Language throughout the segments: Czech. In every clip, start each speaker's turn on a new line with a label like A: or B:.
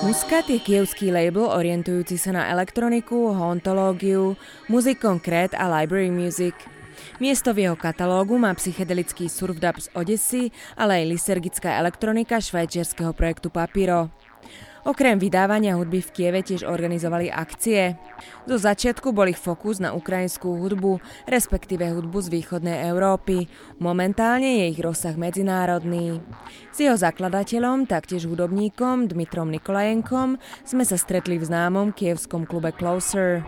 A: Muscat je kievský label orientujúci sa na elektroniku, hauntológiu, Music Concrete a Library Music. Miesto v jeho katalógu má psychedelický surfdub z Odessy, ale aj lisergická elektronika švajčiarského projektu Papiro. Okrem vydávania hudby v Kieve tiež organizovali akcie. Do začiatku bol ich fokus na ukrajinskú hudbu, respektíve hudbu z východnej Európy. Momentálne je ich rozsah medzinárodný. S jeho zakladateľom, taktiež hudobníkom Dmitrom Nikolajenkom sme sa stretli v známom kievskom klube Closer.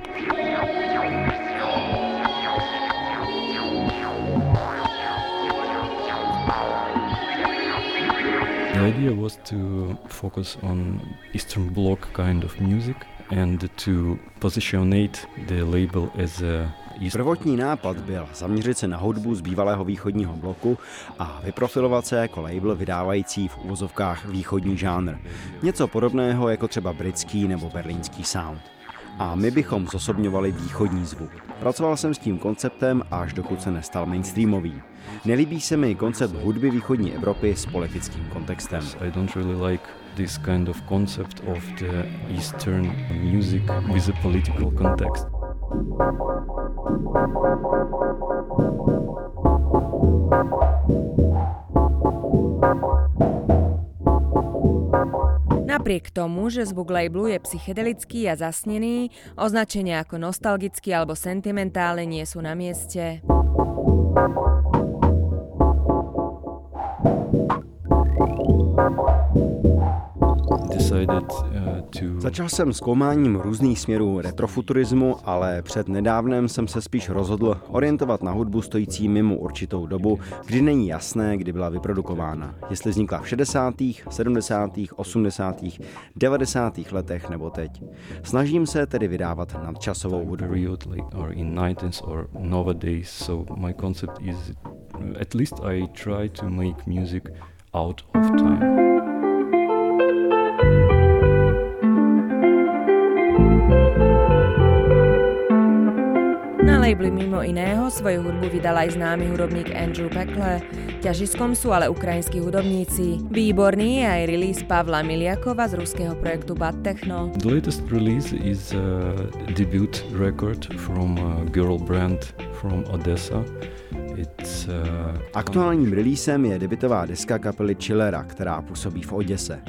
B: The idea was to focus on Eastern Bloc kind of music and to positionate the label as a
C: Prvotní nápad byl zaměřit se na hudbu z bývalého východního bloku a vyprofilovat se jako label vydávající v uvozovkách východní žánr. Něco podobného jako třeba britský nebo berlínský sound a my bychom zosobňovali východní zvuk. Pracoval jsem s tím konceptem až dokud se nestal mainstreamový. Nelíbí se mi koncept hudby východní Evropy s politickým kontextem.
B: I don't really like this kind of concept of the Eastern music with a political context.
A: Napriek tomu, že zvuk labelu je psychedelický a zasnený, označenia ako nostalgický alebo sentimentálne nie sú na mieste.
C: Uh, Začal jsem zkoumáním různých směrů retrofuturismu, ale před nedávnem jsem se spíš rozhodl orientovat na hudbu stojící mimo určitou dobu, kdy není jasné, kdy byla vyprodukována. Jestli vznikla v 60., 70., 80., 90. letech nebo teď. Snažím se tedy vydávat nadčasovou hudbu.
B: At least I try to make music out of time.
A: Na labeli mimo iného svoju hudbu vydal aj známy hudobník Andrew Pekle. Ťažiskom sú ale ukrajinskí hudobníci. Výborný je aj release Pavla Miliakova z ruského projektu Bad Techno.
B: The latest release is a debut record from a girl brand from Odessa.
C: It's, uh, Aktuálním releasem je debitová deska kapely Chillera, která působí v Oděse.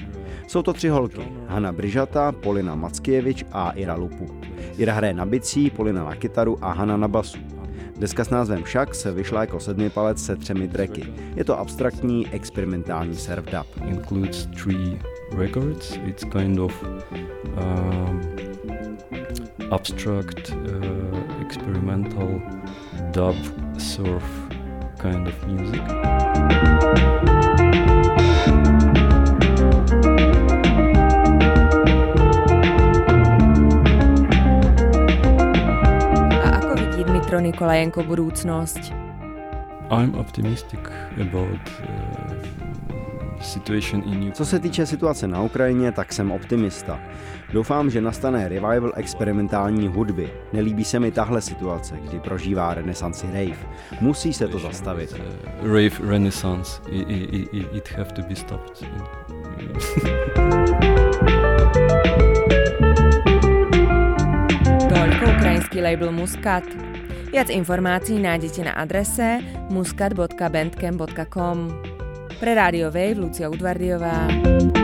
C: Jsou to tři holky, Hanna Bryžata, Polina Mackievič a Ira Lupu. Ira hraje na bicí, Polina na kytaru a Hanna na basu. Deska s názvem Však se vyšla jako sedmipalec se třemi tracky. Je to abstraktní, experimentální surf dub.
B: Includes three records. It's kind of um, abstract, uh, experimental dub surf kind of music.
A: Petro Nikolajenko budúcnosť?
B: I'm optimistic about uh, situation in
C: Co se týče situace na Ukrajině, tak jsem optimista. Doufám, že nastane revival experimentální hudby. Nelíbí se mi tahle situace, kdy prožívá renesanci rave. Musí se to zastavit.
B: Uh, rave renaissance, it have to be stopped.
A: Toľko ukrajinský label Muscat. Viac informácií nájdete na adrese muscat.bandcamp.com. Pre Rádio Wave Lucia Udvardiová.